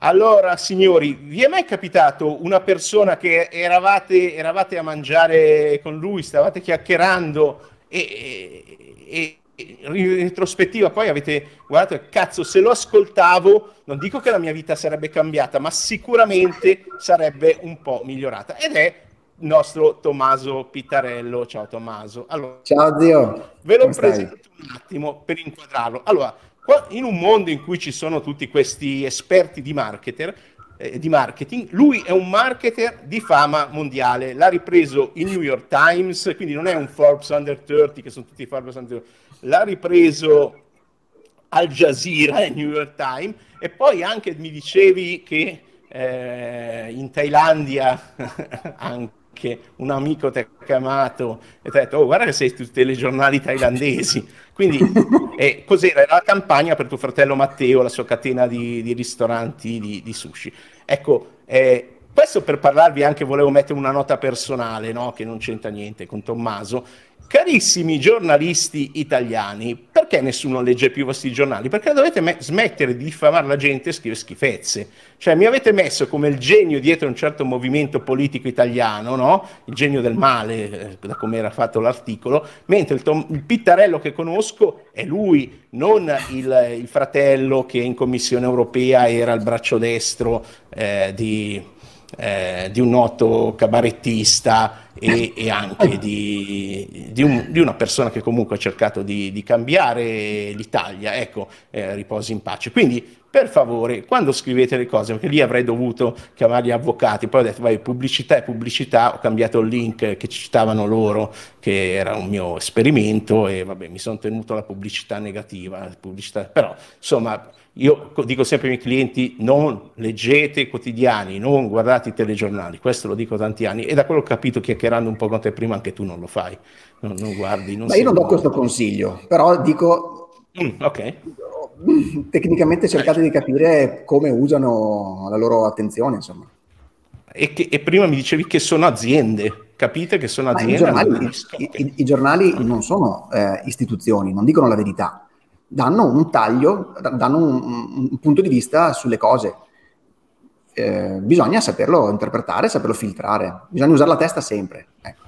Allora, signori, vi è mai capitato una persona che eravate, eravate a mangiare con lui, stavate chiacchierando e, e, e in retrospettiva poi avete guardato cazzo, se lo ascoltavo, non dico che la mia vita sarebbe cambiata, ma sicuramente sarebbe un po' migliorata. Ed è il nostro Tommaso Pittarello. Ciao Tommaso. Allora, Ciao zio. Ve lo Come presento stai? un attimo per inquadrarlo. Allora, in un mondo in cui ci sono tutti questi esperti di, marketer, eh, di marketing, lui è un marketer di fama mondiale. L'ha ripreso il New York Times, quindi non è un Forbes Under 30, che sono tutti Forbes Under 30. L'ha ripreso Al Jazeera, il New York Times, e poi anche mi dicevi che eh, in Thailandia anche che un amico ti ha chiamato e ti ha detto, oh guarda che sei su tutti i giornali thailandesi. Quindi eh, cos'era? Era la campagna per tuo fratello Matteo, la sua catena di, di ristoranti di, di, sushi. Ecco, eh, questo per parlarvi anche volevo mettere una nota personale, no? che non c'entra niente con Tommaso. Carissimi giornalisti italiani, perché nessuno legge più i vostri giornali? Perché dovete me- smettere di diffamare la gente e scrivere schifezze. Cioè, mi avete messo come il genio dietro un certo movimento politico italiano, no? Il genio del male, eh, da come era fatto l'articolo, mentre il, tom- il, pittarello che conosco è lui, non il, il, fratello che in Commissione europea era il braccio destro eh, di, eh, di un noto cabarettista e, e anche di, di, un, di, una persona che comunque ha cercato di, di cambiare l'Italia, ecco, eh, riposi in pace. Quindi per favore, quando scrivete le cose, perché lì avrei dovuto chiamare gli avvocati, poi ho detto, vai, pubblicità e pubblicità, ho cambiato il link che citavano loro, che era un mio esperimento, e vabbè, mi sono tenuto la pubblicità negativa, pubblicità, però insomma, io dico sempre ai miei clienti, non leggete i quotidiani, non guardate i telegiornali, questo lo dico tanti anni, e da quello che ho capito, chiacchierando un po' con te prima, anche tu non lo fai, non, non guardi. Non Ma io non do questo consiglio, però dico... Mm, ok tecnicamente cercate di capire come usano la loro attenzione, insomma. E, che, e prima mi dicevi che sono aziende, capite che sono aziende? I giornali, i, i, i giornali, non sono eh, istituzioni, non dicono la verità, danno un taglio, danno un, un punto di vista sulle cose. Eh, bisogna saperlo interpretare, saperlo filtrare, bisogna usare la testa sempre. Ecco.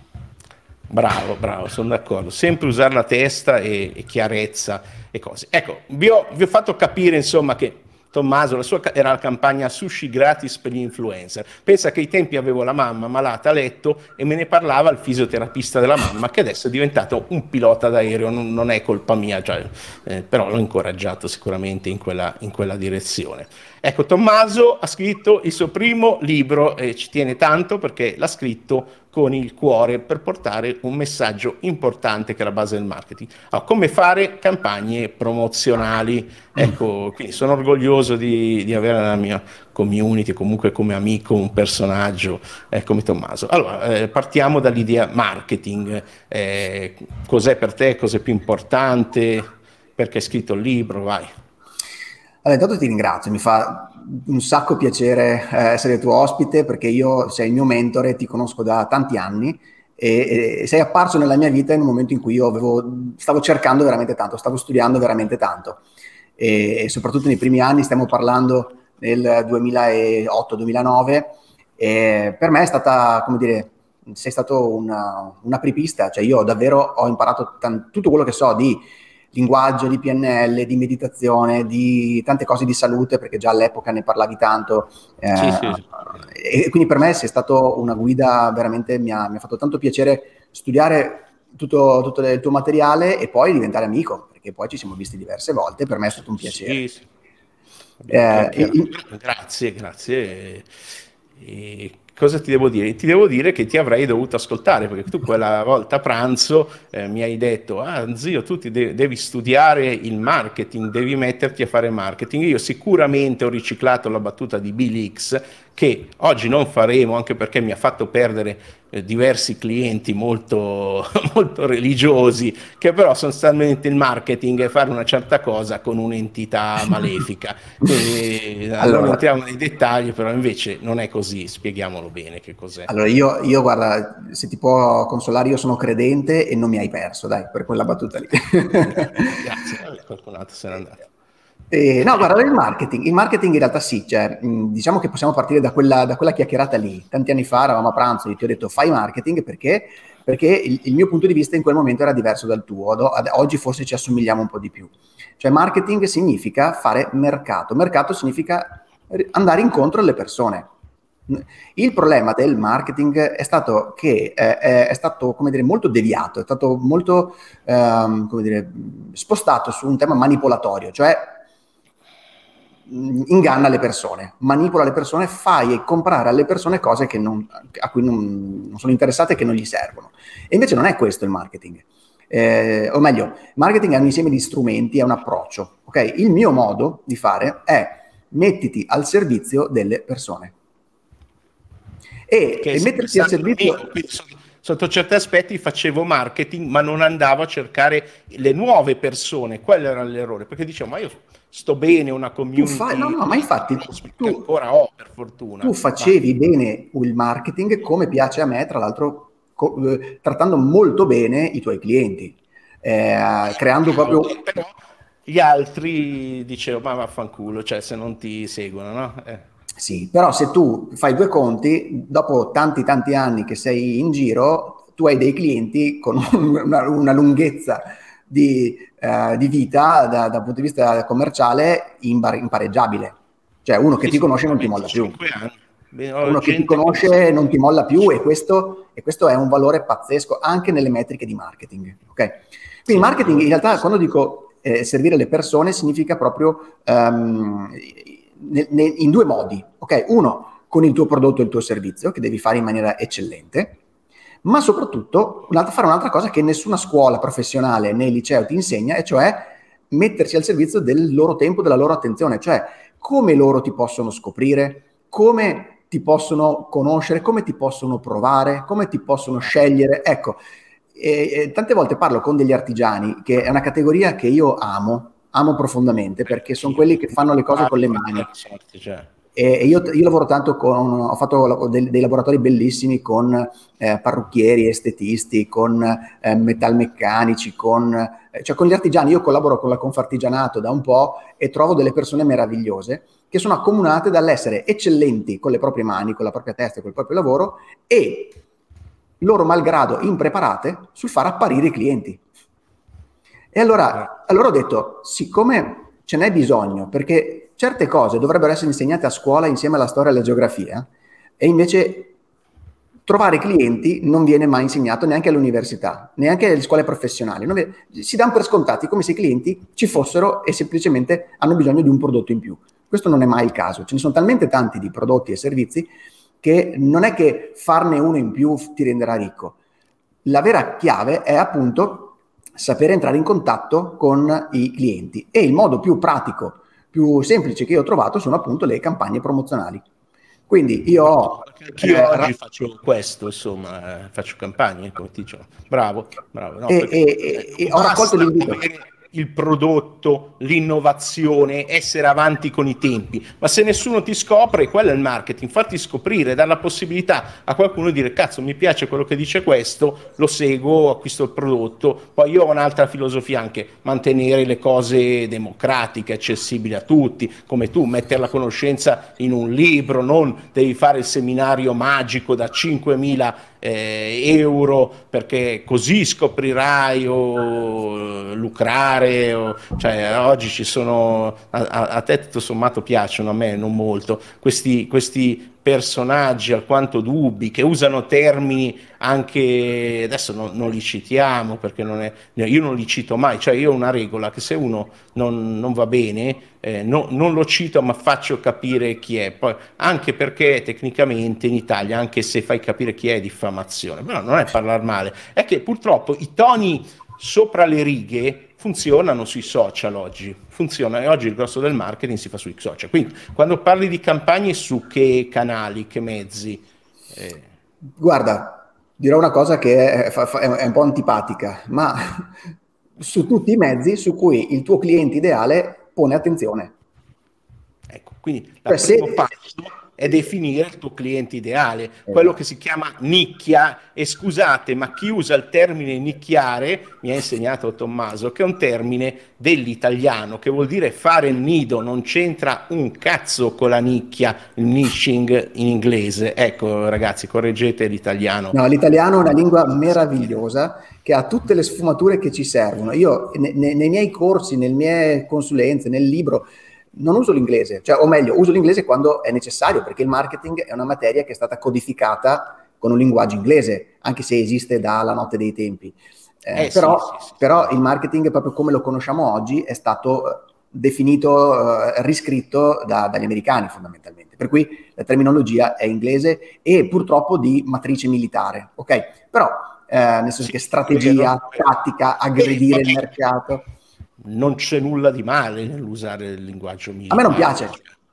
Bravo, bravo, sono d'accordo. Sempre usare la testa e, e chiarezza e cose. Ecco, vi ho, vi ho fatto capire insomma che Tommaso, la sua era la campagna sushi gratis per gli influencer. Pensa che ai tempi avevo la mamma malata a letto e me ne parlava il fisioterapista della mamma, che adesso è diventato un pilota d'aereo, non, non è colpa mia, cioè, eh, però l'ho incoraggiato sicuramente in quella, in quella direzione. Ecco, Tommaso ha scritto il suo primo libro e ci tiene tanto perché l'ha scritto con il cuore per portare un messaggio importante che è la base del marketing. Allora, come fare campagne promozionali? Ecco, quindi sono orgoglioso di, di avere nella mia community, comunque come amico, un personaggio eh, come Tommaso. Allora, eh, partiamo dall'idea marketing. Eh, cos'è per te? Cos'è più importante? Perché hai scritto il libro? Vai. Allora, intanto ti ringrazio, mi fa un sacco piacere eh, essere tuo ospite perché io sei il mio mentore, ti conosco da tanti anni e, e, sei apparso nella mia vita in un momento in cui io avevo, stavo cercando veramente tanto, stavo studiando veramente tanto. E, e soprattutto nei primi anni, stiamo parlando nel 2008-2009, per me è stata, come dire, sei stato una, un'apripista, cioè io davvero ho imparato t- tutto quello che so di linguaggio, di PNL, di meditazione, di tante cose di salute, perché già all'epoca ne parlavi tanto. Eh, sì, sì, sì. E quindi per me sei stato una guida, veramente mi ha, mi ha fatto tanto piacere studiare tutto, tutto, il tuo materiale e poi diventare amico, perché poi ci siamo visti diverse volte, per me è stato un piacere. Sì, sì. Eh, grazie, grazie. E cosa ti devo dire? Ti devo dire che ti avrei dovuto ascoltare perché tu quella volta a pranzo eh, mi hai detto, ah zio, tu de- devi studiare il marketing, devi metterti a fare marketing. Io sicuramente ho riciclato la battuta di Bill X che oggi non faremo anche perché mi ha fatto perdere eh, diversi clienti molto, molto religiosi che però sostanzialmente il marketing è fare una certa cosa con un'entità malefica. Quindi, eh, allora, non entriamo nei dettagli, però invece non è così, spieghiamolo bene che cos'è. Allora io, io guarda, se ti può consolare, io sono credente e non mi hai perso, dai, per quella battuta lì. Grazie, qualcun altro se n'è andato. Eh, no, guarda, il marketing, il marketing in realtà sì, cioè, mh, diciamo che possiamo partire da quella, da quella, chiacchierata lì. Tanti anni fa eravamo a pranzo e ti ho detto fai marketing perché, perché il, il, mio punto di vista in quel momento era diverso dal tuo, ad, oggi forse ci assomigliamo un po' di più. Cioè marketing significa fare mercato, mercato significa andare incontro alle persone. Il problema del marketing è stato che eh, è stato, dire, molto deviato, è stato molto, ehm, dire, spostato su un tema manipolatorio, cioè inganna le persone, manipola le persone, fai comprare alle persone cose non, a cui non, non, sono interessate e che non gli servono. E invece non è questo il marketing. Eh, o meglio, marketing è un insieme di strumenti, è un approccio. Okay? Il mio modo di fare è mettiti al servizio delle persone. E, e mettersi al servizio... Mio, sotto certi aspetti facevo marketing, ma non andavo a cercare le nuove persone. Quello era l'errore, perché dicevo, ma io sto bene, una community. Fai, no, no, ma infatti tu, ancora ho per fortuna. Tu facevi ma... bene il marketing come piace a me, tra l'altro co- eh, trattando molto bene i tuoi clienti, eh, creando proprio... Però gli altri dicevo, ma vaffanculo, cioè se non ti seguono, no? Eh. Sì, però se tu fai due conti, dopo tanti tanti anni che sei in giro, tu hai dei clienti con una, una lunghezza di, eh, di vita da, dal punto di vista commerciale imbar- impareggiabile. Cioè uno che ti conosce non ti molla più. Uno che ti conosce non ti molla più e questo, e questo, è un valore pazzesco anche nelle metriche di marketing. Okay? Quindi marketing in realtà quando dico eh, servire le persone significa proprio um, ne, ne, in due modi. Okay? Uno con il tuo prodotto e il tuo servizio che devi fare in maniera eccellente ma soprattutto fare un'altra cosa che nessuna scuola professionale né liceo ti insegna, e cioè mettersi al servizio del loro tempo, della loro attenzione, cioè come loro ti possono scoprire, come ti possono conoscere, come ti possono provare, come ti possono scegliere. Ecco, e, e, tante volte parlo con degli artigiani, che è una categoria che io amo, amo profondamente, perché sono quelli che fanno le cose con le mani. Cioè. E io, io, lavoro tanto con, ho fatto dei, dei laboratori bellissimi con eh, parrucchieri, estetisti, con eh, metalmeccanici, con, eh, cioè con gli artigiani. Io collaboro con la Confartigianato da un po' e trovo delle persone meravigliose che sono accomunate dall'essere eccellenti con le proprie mani, con la propria testa col proprio lavoro e loro malgrado impreparate sul far apparire i clienti. E allora, allora ho detto, siccome ce n'è bisogno, perché certe cose dovrebbero essere insegnate a scuola insieme alla storia e alla geografia e invece trovare clienti non viene mai insegnato neanche all'università, neanche alle scuole professionali. Viene, si danno per scontati come se i clienti ci fossero e semplicemente hanno bisogno di un prodotto in più. Questo non è mai il caso. Ce ne sono talmente tanti di prodotti e servizi che non è che farne uno in più ti renderà ricco. La vera chiave è appunto sapere entrare in contatto con i clienti e il modo più pratico più semplici che io ho trovato sono appunto le campagne promozionali. Quindi io ho... Io eh, oggi faccio questo, insomma, eh, faccio campagne, come ti dicevo. Bravo, bravo. No, e, e, e ho raccolto l'invito. Avere il prodotto, l'innovazione, essere avanti con i tempi, ma se nessuno ti scopre, quello è il marketing, farti scoprire, dare la possibilità a qualcuno di dire cazzo mi piace quello che dice questo, lo seguo, acquisto il prodotto, poi io ho un'altra filosofia anche, mantenere le cose democratiche, accessibili a tutti, come tu, mettere la conoscenza in un libro, non devi fare il seminario magico da 5.000 eh, euro perché così scoprirai o lucrare, o, cioè oggi ci sono, a, a, te tutto sommato piacciono, a me non molto, questi, questi personaggi alquanto dubbi che usano termini anche adesso non, non li citiamo perché non è, io non li cito mai cioè io ho una regola che se uno non, non va bene eh, no, non lo cito ma faccio capire chi è. Poi, anche perché tecnicamente in Italia anche se fai capire chi è, è diffamazione però non è parlare male. È che purtroppo i toni sopra le righe funzionano sui social oggi, funziona e oggi il grosso del marketing si fa sui social. Quindi quando parli di campagne su che canali, che mezzi? Eh... Guarda, dirò una cosa che è, è un po' antipatica, ma su tutti i mezzi su cui il tuo cliente ideale pone attenzione. Ecco, quindi il cioè, se... passo è definire il tuo cliente ideale, quello che si chiama nicchia. E scusate, ma chi usa il termine nicchiare, mi ha insegnato Tommaso, che è un termine dell'italiano, che vuol dire fare il nido, non c'entra un cazzo con la nicchia, il niching in inglese. Ecco ragazzi, correggete l'italiano. No, l'italiano è una lingua meravigliosa che ha tutte le sfumature che ci servono. Io ne, ne, nei miei corsi, nelle mie consulenze, nel libro, non uso l'inglese, cioè, o meglio, uso l'inglese quando è necessario, perché il marketing è una materia che è stata codificata con un linguaggio inglese, anche se esiste dalla notte dei tempi. Eh, eh, però, sì, sì, sì. però, il marketing, proprio come lo conosciamo oggi, è stato eh, definito, eh, riscritto da, dagli americani fondamentalmente. Per cui la terminologia è inglese e purtroppo di matrice militare, ok? Però, eh, nel senso che strategia, tattica, aggredire il mercato non c'è nulla di male nell'usare il linguaggio militare. A me non piace,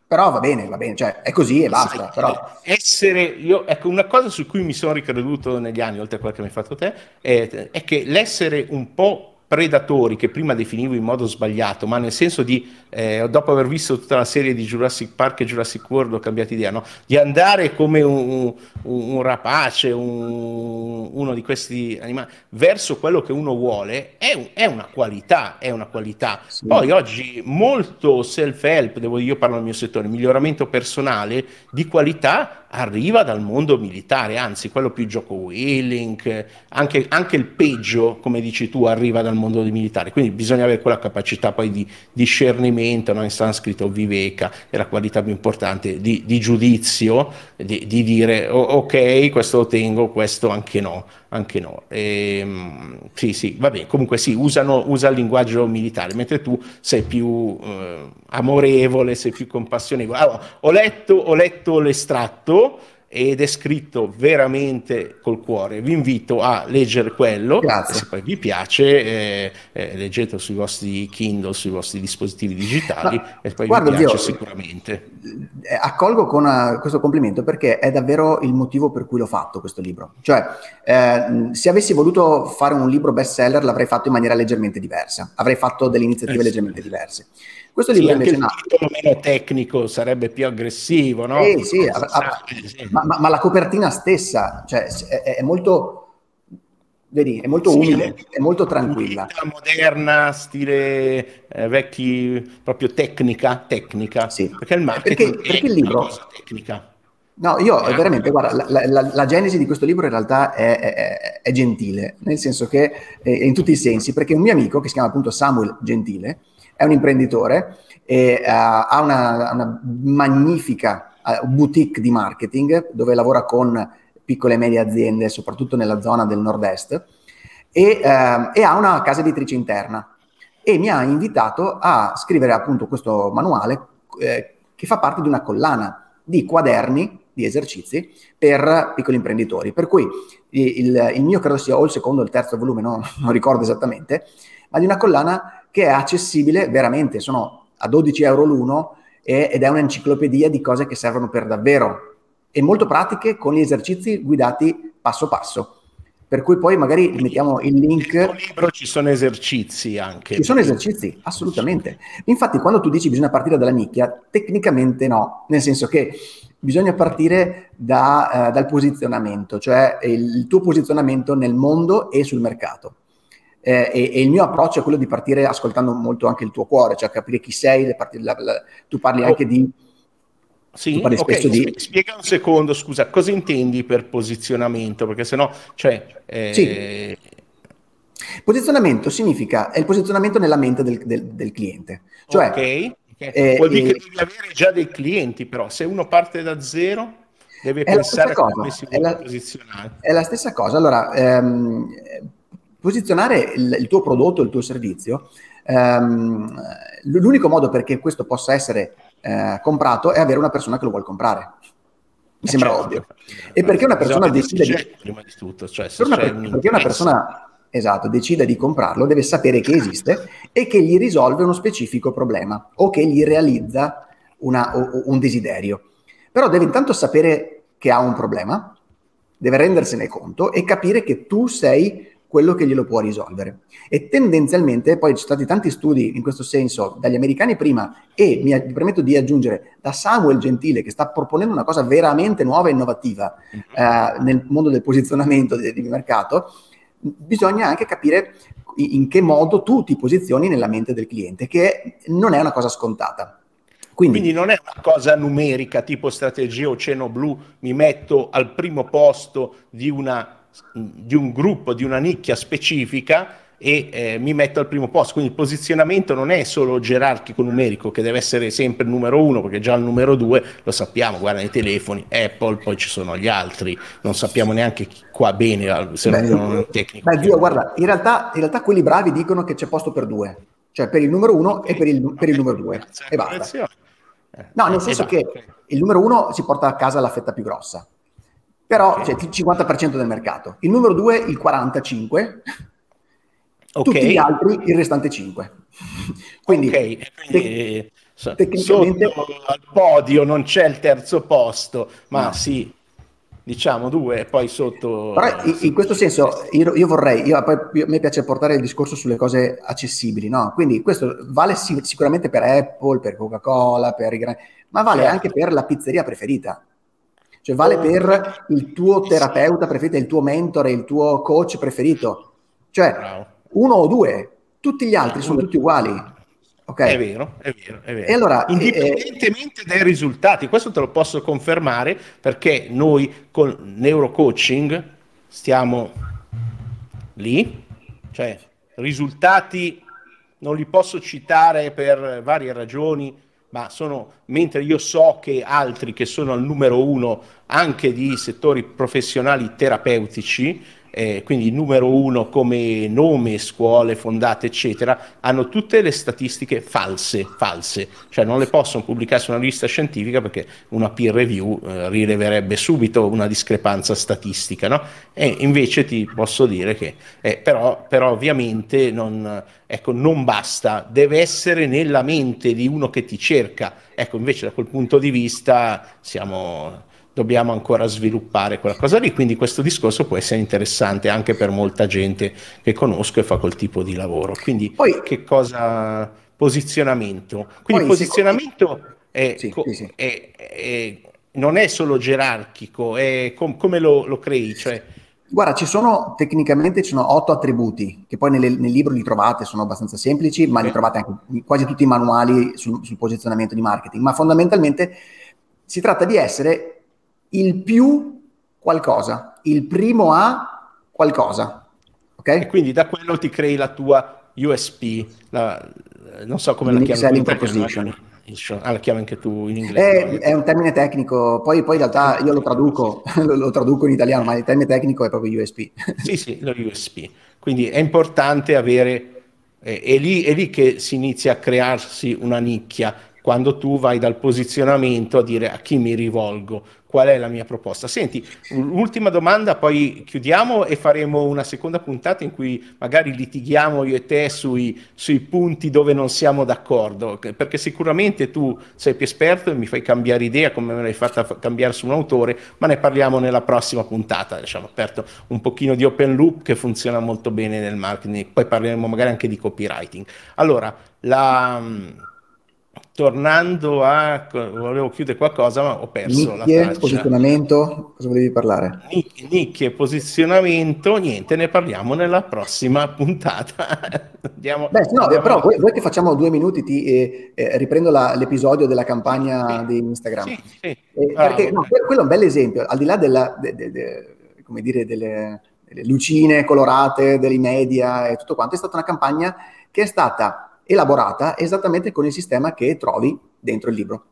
però va bene, va bene, cioè è così e basta. Però. Essere, io, ecco, una cosa su cui mi sono ricreduto negli anni, oltre a quello che mi hai fatto te, è, è che l'essere un po' predatori che prima definivo in modo sbagliato, ma nel senso di, eh, dopo aver visto tutta la serie di Jurassic Park e Jurassic World, ho cambiato idea, no? di andare come un, un, un rapace, un, uno di questi animali, verso quello che uno vuole, è, è una qualità, è una qualità. Sì. Poi oggi molto self-help, devo dire, io parlo del mio settore, miglioramento personale di qualità arriva dal mondo militare, anzi quello più gioco willing, anche, anche, il peggio, come dici tu, arriva dal mondo militare, quindi bisogna avere quella capacità poi di discernimento, no? in sanscrito viveka è la qualità più importante, di, di giudizio, di, di dire oh, ok, questo lo tengo, questo anche no anche no. E, ehm, sì, sì, va bene, comunque sì, usano, usa il linguaggio militare, mentre tu sei più eh, amorevole, sei più compassionevole. Allora, ho, letto, ho letto l'estratto ed è scritto veramente col cuore. Vi invito a leggere quello. Grazie. Se poi vi piace, eh, eh, leggetelo sui vostri Kindle, sui vostri dispositivi digitali no, e poi guarda, vi piace io, sicuramente. Eh, accolgo con eh, questo complimento perché è davvero il motivo per cui l'ho fatto questo libro. Cioè, eh, se avessi voluto fare un libro bestseller l'avrei fatto in maniera leggermente diversa. Avrei fatto delle iniziative eh, leggermente diverse. Questo libro sì, invece il titolo meno tecnico sarebbe più aggressivo, no? Eh, sì, a, a, ma, ma, ma, la copertina stessa, cioè, è, è molto, vedi, è molto sì, umile, è molto tranquilla. Moderna, stile eh, vecchi, proprio tecnica, tecnica. Sì. Perché il marketing perché, perché il libro, tecnica. No, io eh. veramente, guarda, la, la, la, genesi di questo libro in realtà è, è, è gentile, nel senso che in tutti i sensi, perché un mio amico che si chiama appunto Samuel Gentile, è un imprenditore e uh, ha una, una magnifica uh, boutique di marketing dove lavora con piccole e medie aziende, soprattutto nella zona del nord-est, e, uh, e ha una casa editrice interna. E mi ha invitato a scrivere appunto questo manuale eh, che fa parte di una collana di quaderni di esercizi per piccoli imprenditori. Per cui il, il mio credo sia o il secondo o il terzo volume, no? non ricordo esattamente, ma di una collana che è accessibile veramente, sono a 12 euro l'uno e, ed è un'enciclopedia di cose che servono per davvero e molto pratiche con gli esercizi guidati passo passo. Per cui poi magari mettiamo il link. Nel libro ci sono esercizi anche. Ci sono esercizi, assolutamente. Infatti, quando tu dici bisogna partire dalla nicchia, tecnicamente no, nel senso che bisogna partire da, uh, dal posizionamento, cioè il tuo posizionamento nel mondo e sul mercato eh, e, e, il mio approccio è quello di partire ascoltando molto anche il tuo cuore, cioè capire chi sei, partire, la, la, tu parli anche di... Sì, okay, di... spiega un secondo, scusa, cosa intendi per posizionamento? Perché sennò, cioè... Eh... Sì. Posizionamento significa, è il posizionamento nella mente del, del, del cliente. Cioè, ok, eh, vuol dire che devi avere già dei clienti, però se uno parte da zero deve pensare a come si vuole posizionare. È la stessa cosa. Allora, ehm, posizionare il, il tuo prodotto, il tuo servizio, ehm, l'unico modo perché questo possa essere eh, comprato è avere una persona che lo vuole comprare. Mi sembra certo. ovvio. E perché una persona decide di... Prima di tutto, cioè se una, perché una persona esatto, decide di comprarlo, deve sapere che esiste e che gli risolve uno specifico problema o che gli realizza una, un desiderio. Però deve intanto sapere che ha un problema, deve rendersene conto e capire che tu sei quello che glielo può risolvere. E tendenzialmente, poi ci sono stati tanti studi in questo senso, dagli americani prima, e mi, permetto di aggiungere da Samuel Gentile, che sta proponendo una cosa veramente nuova e innovativa mm-hmm. eh, nel mondo del posizionamento di, di mercato, bisogna anche capire in che modo tu ti posizioni nella mente del cliente, che non è una cosa scontata. Quindi, Quindi, non è una cosa numerica tipo strategia oceano blu, mi metto al primo posto di, una, di un gruppo, di una nicchia specifica e eh, mi metto al primo posto. Quindi il posizionamento non è solo gerarchico numerico, che deve essere sempre il numero uno, perché già il numero due lo sappiamo, guarda nei telefoni, Apple, poi ci sono gli altri, non sappiamo neanche chi, qua bene, se beh, non è un tecnico. Beh, Dio, guarda, in realtà, in realtà quelli bravi dicono che c'è posto per due, cioè per il numero uno okay. e per il, per il numero due, e basta. No, nel senso che il numero uno si porta a casa la fetta più grossa, però okay. c'è il 50% del mercato. Il numero due, il 45%, okay. tutti gli altri, il restante 5%. Quindi, okay. Te- tecnicamente... sotto al podio non c'è il terzo posto, ma no. sì, diciamo due e poi sotto però in, in questo senso io, io vorrei io, poi, io, a me piace portare il discorso sulle cose accessibili no? quindi questo vale sic- sicuramente per Apple per Coca-Cola per i grandi ma vale certo. anche per la pizzeria preferita cioè vale oh, per il tuo terapeuta preferito il tuo mentore il tuo coach preferito. Cioè uno o due tutti gli altri sono tutti uguali. Okay. È vero, è vero, è vero. E allora, Indipendentemente eh, dai risultati, questo te lo posso confermare perché noi con neurocoaching stiamo lì, cioè risultati non li posso citare per varie ragioni, ma sono, mentre io so che altri che sono al numero uno anche di settori professionali terapeutici, eh, quindi numero uno come nome, scuole fondate, eccetera, hanno tutte le statistiche false, false, cioè non le possono pubblicare su una rivista scientifica perché una peer review eh, rileverebbe subito una discrepanza statistica, no? E invece ti posso dire che, eh, però, però ovviamente non, ecco, non basta, deve essere nella mente di uno che ti cerca, ecco, invece da quel punto di vista siamo dobbiamo ancora sviluppare quella cosa lì, quindi questo discorso può essere interessante anche per molta gente che conosco e fa quel tipo di lavoro. Quindi poi, che cosa posizionamento? Quindi il posizionamento è, sì, co- sì. È, è, non è solo gerarchico, è com- come lo, lo crei? Cioè, Guarda, ci sono tecnicamente ci sono otto attributi che poi nelle, nel libro li trovate, sono abbastanza semplici, ma li trovate anche in quasi tutti i manuali sul, sul posizionamento di marketing. Ma fondamentalmente si tratta di essere il più qualcosa, il primo a qualcosa. Ok? E quindi da quello ti crei la tua USP, la, non so come Unique la chiami. Proposition. Ah, la chiami anche tu in inglese. È, è un termine tecnico, poi, poi, in realtà io lo traduco, lo, lo, traduco in italiano, ma il termine tecnico è proprio USP. sì, sì, lo USP. Quindi è importante avere, eh, è, lì, è lì che si inizia a crearsi una nicchia, quando tu vai dal posizionamento a dire a chi mi rivolgo, qual è la mia proposta. Senti, ultima domanda, poi chiudiamo e faremo una seconda puntata in cui magari litighiamo io e te sui, sui punti dove non siamo d'accordo, perché sicuramente tu sei più esperto e mi fai cambiare idea come me l'hai fatta cambiare su un autore, ma ne parliamo nella prossima puntata. Diciamo, aperto un pochino di open loop che funziona molto bene nel marketing, poi parleremo magari anche di copywriting. Allora, la tornando a volevo chiudere qualcosa ma ho perso nicchie, la posizionamento? Cosa volevi parlare? Nic- nicchie posizionamento niente ne parliamo nella prossima puntata. Andiamo, Beh, no, andiamo però voi, che facciamo due minuti ti eh, eh, riprendo la, l'episodio della campagna sì, di Instagram. Sì, sì. Eh, perché no, quello è un bel esempio al di là della de, de, de, come dire delle, delle lucine colorate dei media e tutto quanto è stata una campagna che è stata elaborata esattamente con il sistema che trovi dentro il libro.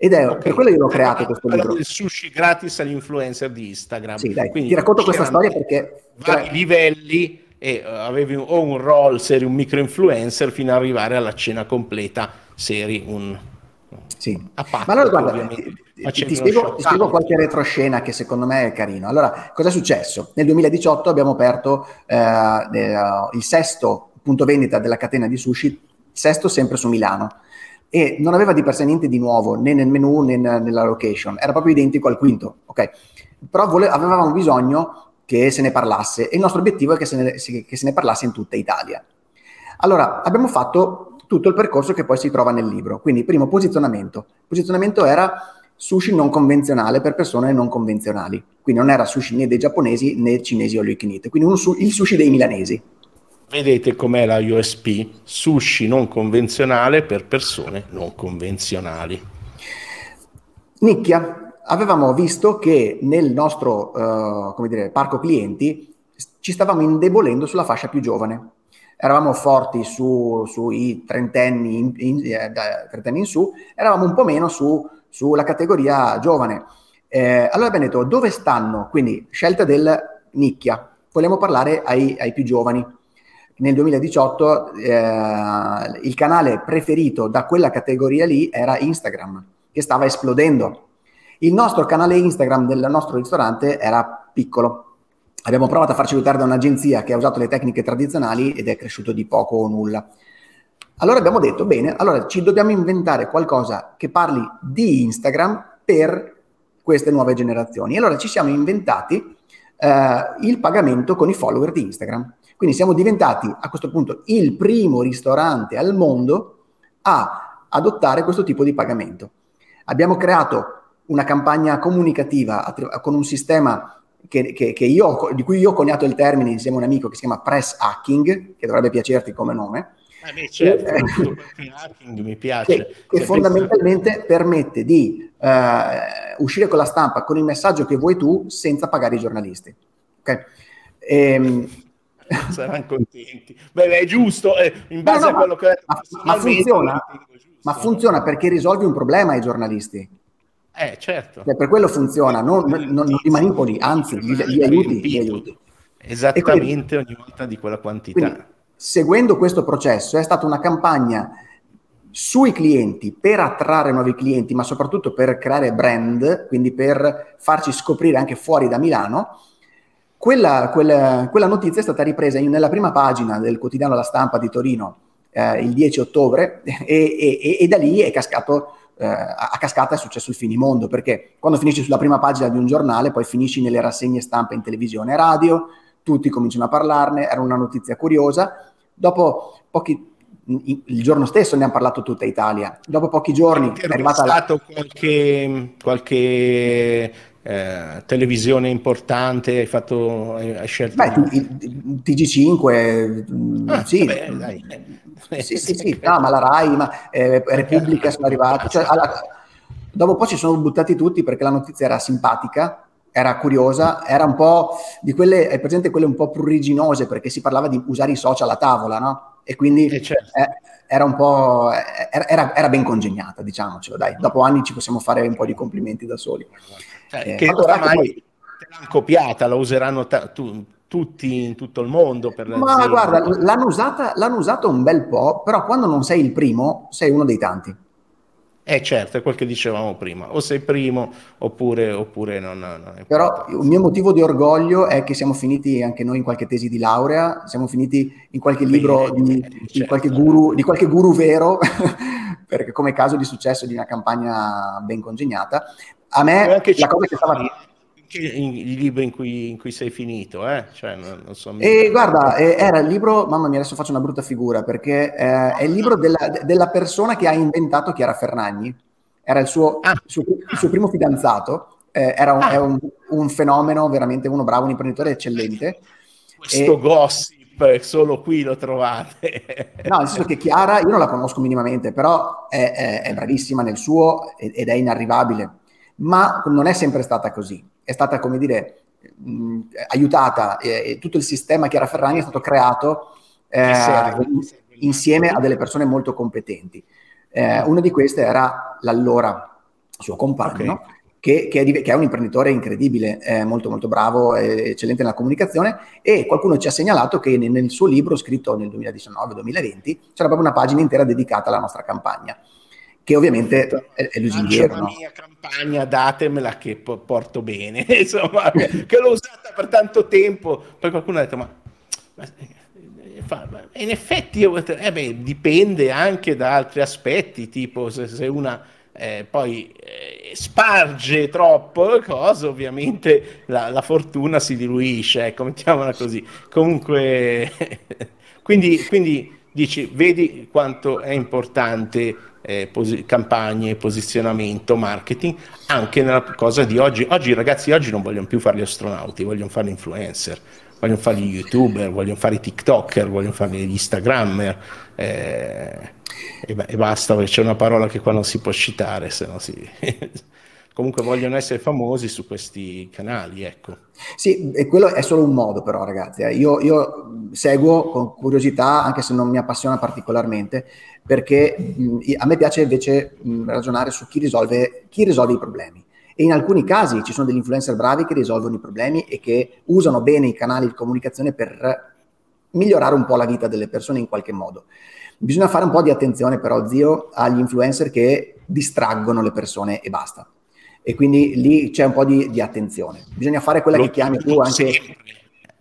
Ed è okay. per quello che l'ho creato questo libro. Il sushi gratis agli influencer di Instagram. Sì, dai, Quindi ti racconto questa storia perché... Vari cioè... livelli e uh, avevi un, o un roll, seri un micro influencer fino ad arrivare alla cena completa, seri un... Sì, patto, ma allora guarda, ti, ti, spiego, ti, spiego, qualche retroscena che secondo me è carino. Allora, cosa è successo? Nel 2018 abbiamo aperto eh, eh, il sesto punto vendita della catena di sushi sesto sempre su Milano. E non aveva di per sé niente di nuovo né nel menu né nella location, era proprio identico al quinto, ok? Però vole- avevamo bisogno che se ne parlasse e il nostro obiettivo è che se ne, che se ne parlasse in tutta Italia. Allora, abbiamo fatto tutto il percorso che poi si trova nel libro. Quindi, primo, posizionamento. Posizionamento era sushi non convenzionale per persone non convenzionali. Quindi non era sushi né dei giapponesi né cinesi o all quindi su- il sushi dei milanesi. Vedete com'è la USP? Sushi non convenzionale per persone non convenzionali. Nicchia, avevamo visto che nel nostro come dire, parco clienti ci stavamo indebolendo sulla fascia più giovane. Eravamo forti su, sui trentenni in, in, eh, trentenni in su, eravamo un po' meno su, sulla categoria giovane. Eh, allora abbiamo dove stanno? Quindi scelta del nicchia, vogliamo parlare ai, ai più giovani. Nel 2018 eh, il canale preferito da quella categoria lì era Instagram, che stava esplodendo il nostro canale Instagram del nostro ristorante era piccolo. Abbiamo provato a farci aiutare da un'agenzia che ha usato le tecniche tradizionali ed è cresciuto di poco o nulla. Allora abbiamo detto, bene, allora ci dobbiamo inventare qualcosa che parli di Instagram per queste nuove generazioni. E allora ci siamo inventati eh, il pagamento con i follower di Instagram. Quindi siamo diventati a questo punto il primo ristorante al mondo a adottare questo tipo di pagamento. Abbiamo creato una campagna comunicativa con un sistema che, che, che io, di cui io ho coniato il termine insieme a un amico che si chiama press hacking, che dovrebbe piacerti come nome. Eh beh, certo, eh, hacking mi piace. Che, che fondamentalmente penso... permette di eh, uscire con la stampa con il messaggio che vuoi tu senza pagare i giornalisti. Okay? Ehm, saranno contenti. Beh, è giusto, eh, in base no, no, a quello che... Ma, ma funziona, ma funziona perché risolvi un problema ai giornalisti. Eh, certo. Cioè, per quello funziona, non, non, non li manipoli, anzi, li, li aiuti, li aiuti. Esattamente quindi, ogni volta di quella quantità. Quindi, seguendo questo processo è stata una campagna sui clienti per attrarre nuovi clienti, ma soprattutto per creare brand, quindi per farci scoprire anche fuori da Milano. Quella, quella, quella notizia è stata ripresa in, nella prima pagina del quotidiano La Stampa di Torino eh, il 10 ottobre e, e, e, da lì è cascato eh, a cascata è successo il finimondo, perché quando finisci sulla prima pagina di un giornale, poi finisci nelle rassegne stampa in televisione e radio, tutti cominciano a parlarne, era una notizia curiosa. Dopo pochi il giorno stesso ne ha parlato tutta Italia. Dopo pochi giorni è arrivata stato la... qualche, qualche eh, televisione importante, hai, fatto, hai scelto... Beh, il, TG5, ah, sì. Vabbè, dai. sì, sì, sì, no, ma la RAI, ma eh, Repubblica sono arrivati. Cioè, alla, dopo poi ci sono buttati tutti perché la notizia era simpatica, era curiosa, era un po' di quelle, hai presente quelle un po' pruriginose perché si parlava di usare i social a tavola, no? E quindi eh certo. eh, era un po', eh, era, era, ben congegnata, diciamocelo, dai. Dopo anni ci possiamo fare un po' di complimenti da soli. Cioè, eh, che oramai poi... l'hanno copiata, la useranno ta- tu, tutti in tutto il mondo. Per Ma guarda, l'hanno usata, l'hanno usata un bel po', però quando non sei il primo, sei uno dei tanti. Eh certo, è quel che dicevamo prima, o sei primo oppure, oppure non, non Però il mio motivo di orgoglio è che siamo finiti anche noi in qualche tesi di laurea, siamo finiti in qualche libro Bene, di, certo. di, qualche guru, di qualche guru vero, perché come caso di successo di una campagna ben congegnata, a me la cosa che stava... I libri in cui, in cui sei finito, eh? Cioè, non, non so e guarda, eh, era il libro, mamma mia, adesso faccio una brutta figura, perché eh, è il libro della, della, persona che ha inventato Chiara Ferragni. Era il suo, ah. il suo, il suo primo fidanzato, eh, era un, ah. un, un, fenomeno, veramente uno bravo, un imprenditore eccellente. Questo e, gossip, solo qui lo trovate. no, nel senso che Chiara, io non la conosco minimamente, però è, è, è bravissima nel suo ed è inarrivabile ma non è sempre stata così. È stata, come dire, mh, aiutata, eh, tutto il sistema Chiara Ferragni è stato creato eh, insieme a delle persone molto competenti. Eh, una di queste era l'allora suo compagno, okay. che, che, è, che, è, un imprenditore incredibile, molto molto bravo, eccellente nella comunicazione e qualcuno ci ha segnalato che nel, nel suo libro scritto nel 2019-2020 c'era proprio una pagina intera dedicata alla nostra campagna che ovviamente è, è lusinghiero. La no? mia campagna, datemela che porto bene, insomma, che l'ho usata per tanto tempo. Poi qualcuno ha detto, ma, ma, eh, in effetti eh beh, dipende anche da altri aspetti, tipo se, se una... Eh, poi eh, sparge troppo cosa, ovviamente la, la, fortuna si diluisce, ecco, mettiamola così. Comunque, quindi, quindi dici, vedi quanto è importante eh, posi- campagne, posizionamento, marketing, anche nella cosa di oggi. Oggi i ragazzi oggi non vogliono più fare gli astronauti, vogliono fare influencer, vogliono fare gli youtuber, vogliono fare i tiktoker, vogliono fare gli instagrammer. Eh, e, e, basta, c'è una parola che qua non si può citare, se no si... comunque vogliono essere famosi su questi canali, ecco. Sì, e quello è solo un modo però ragazzi, eh. io, io, seguo con curiosità, anche se non mi appassiona particolarmente, perché mh, a me piace invece mh, ragionare su chi risolve, chi risolve i problemi. E in alcuni casi ci sono degli influencer bravi che risolvono i problemi e che usano bene i canali di comunicazione per migliorare un po' la vita delle persone in qualche modo. Bisogna fare un po' di attenzione però, zio, agli influencer che distraggono le persone e basta e quindi lì c'è un po' di, di attenzione. Bisogna fare quella Lo che chiami tu anche sempre.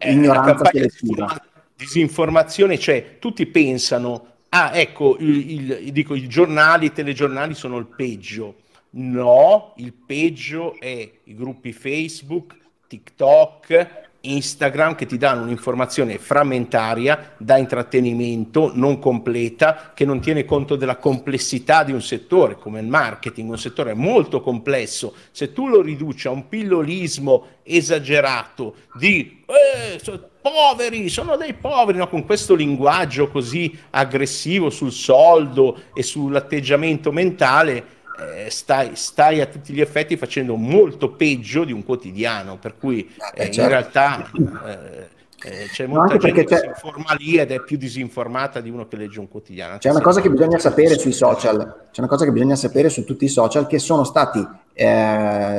ignoranza selettiva. Disinformazione, cioè tutti pensano, ah ecco, il, il, dico, i giornali, i telegiornali sono il peggio. No, il peggio è i gruppi Facebook, TikTok, Instagram che ti danno un'informazione frammentaria da intrattenimento, non completa, che non tiene conto della complessità di un settore come il marketing, un settore molto complesso. Se tu lo riduci a un pillolismo esagerato di eh, so, poveri, sono dei poveri, no? con questo linguaggio così aggressivo sul soldo e sull'atteggiamento mentale, eh, stai, stai, a tutti gli effetti facendo molto peggio di un quotidiano, per cui eh, eh certo. in realtà eh, eh, c'è molta no, gente che c'è... si informa lì ed è più disinformata di uno che legge un quotidiano. C'è una cosa che bisogna sapere sui social, c'è una cosa che bisogna sapere su tutti i social che sono stati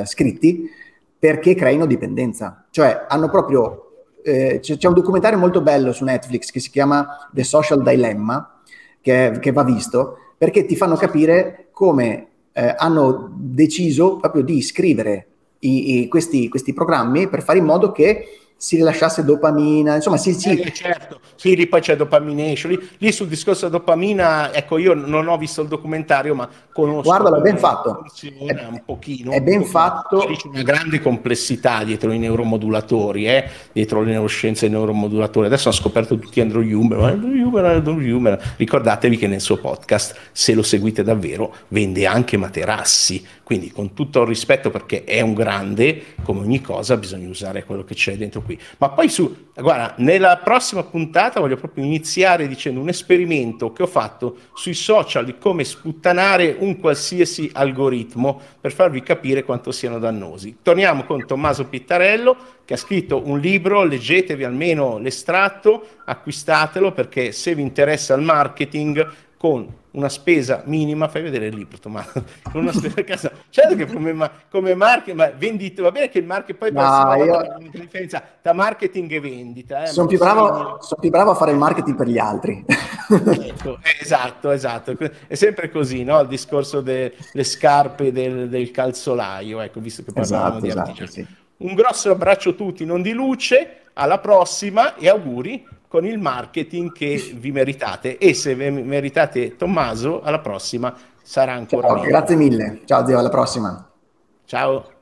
scritti perché creino dipendenza, cioè hanno proprio c'è, c'è, un documentario molto bello su Netflix che si chiama The Social Dilemma, che, che va visto, perché ti fanno capire come eh, hanno deciso proprio di scrivere i, i, questi, questi programmi per fare in modo che si rilasciasse dopamina, insomma si... si... Eh, certo, sì, lì poi c'è dopamination, lì, lì, sul discorso dopamina, ecco io non ho visto il documentario ma conosco... Guarda, è ben fatto. È, un pochino. È ben fatto. C'è una grande complessità dietro i neuromodulatori, eh? dietro le neuroscienze e i neuromodulatori. Adesso hanno scoperto tutti Andrew Huber, Andrew Huber, Andrew Huber. Ricordatevi che nel suo podcast, se lo seguite davvero, vende anche materassi, quindi con tutto il rispetto perché è un grande, come ogni cosa bisogna usare quello che c'è dentro qui. Ma poi su, guarda, nella prossima puntata voglio proprio iniziare dicendo un esperimento che ho fatto sui social di come sputtanare un qualsiasi algoritmo per farvi capire quanto siano dannosi. Torniamo con Tommaso Pittarello che ha scritto un libro, leggetevi almeno l'estratto, acquistatelo perché se vi interessa il marketing con una spesa minima, fai vedere il libro, Tommaso, con una spesa a casa. Certo che come, ma, come marketing, ma vendita, va bene che il marketing poi no, io... una differenza tra marketing e vendita. Eh, sono, più bravo, sono più bravo a fare il marketing per gli altri. Ecco, eh, esatto, esatto. È sempre così, no? Il discorso delle scarpe del, del, calzolaio, ecco, visto che parliamo esatto, di esatto, sì. Un grosso abbraccio a tutti, non di luce, alla prossima e auguri con il marketing che vi meritate e se vi meritate Tommaso alla prossima sarà ancora Ciao, meglio. Grazie mille, ciao zio, alla prossima. Ciao.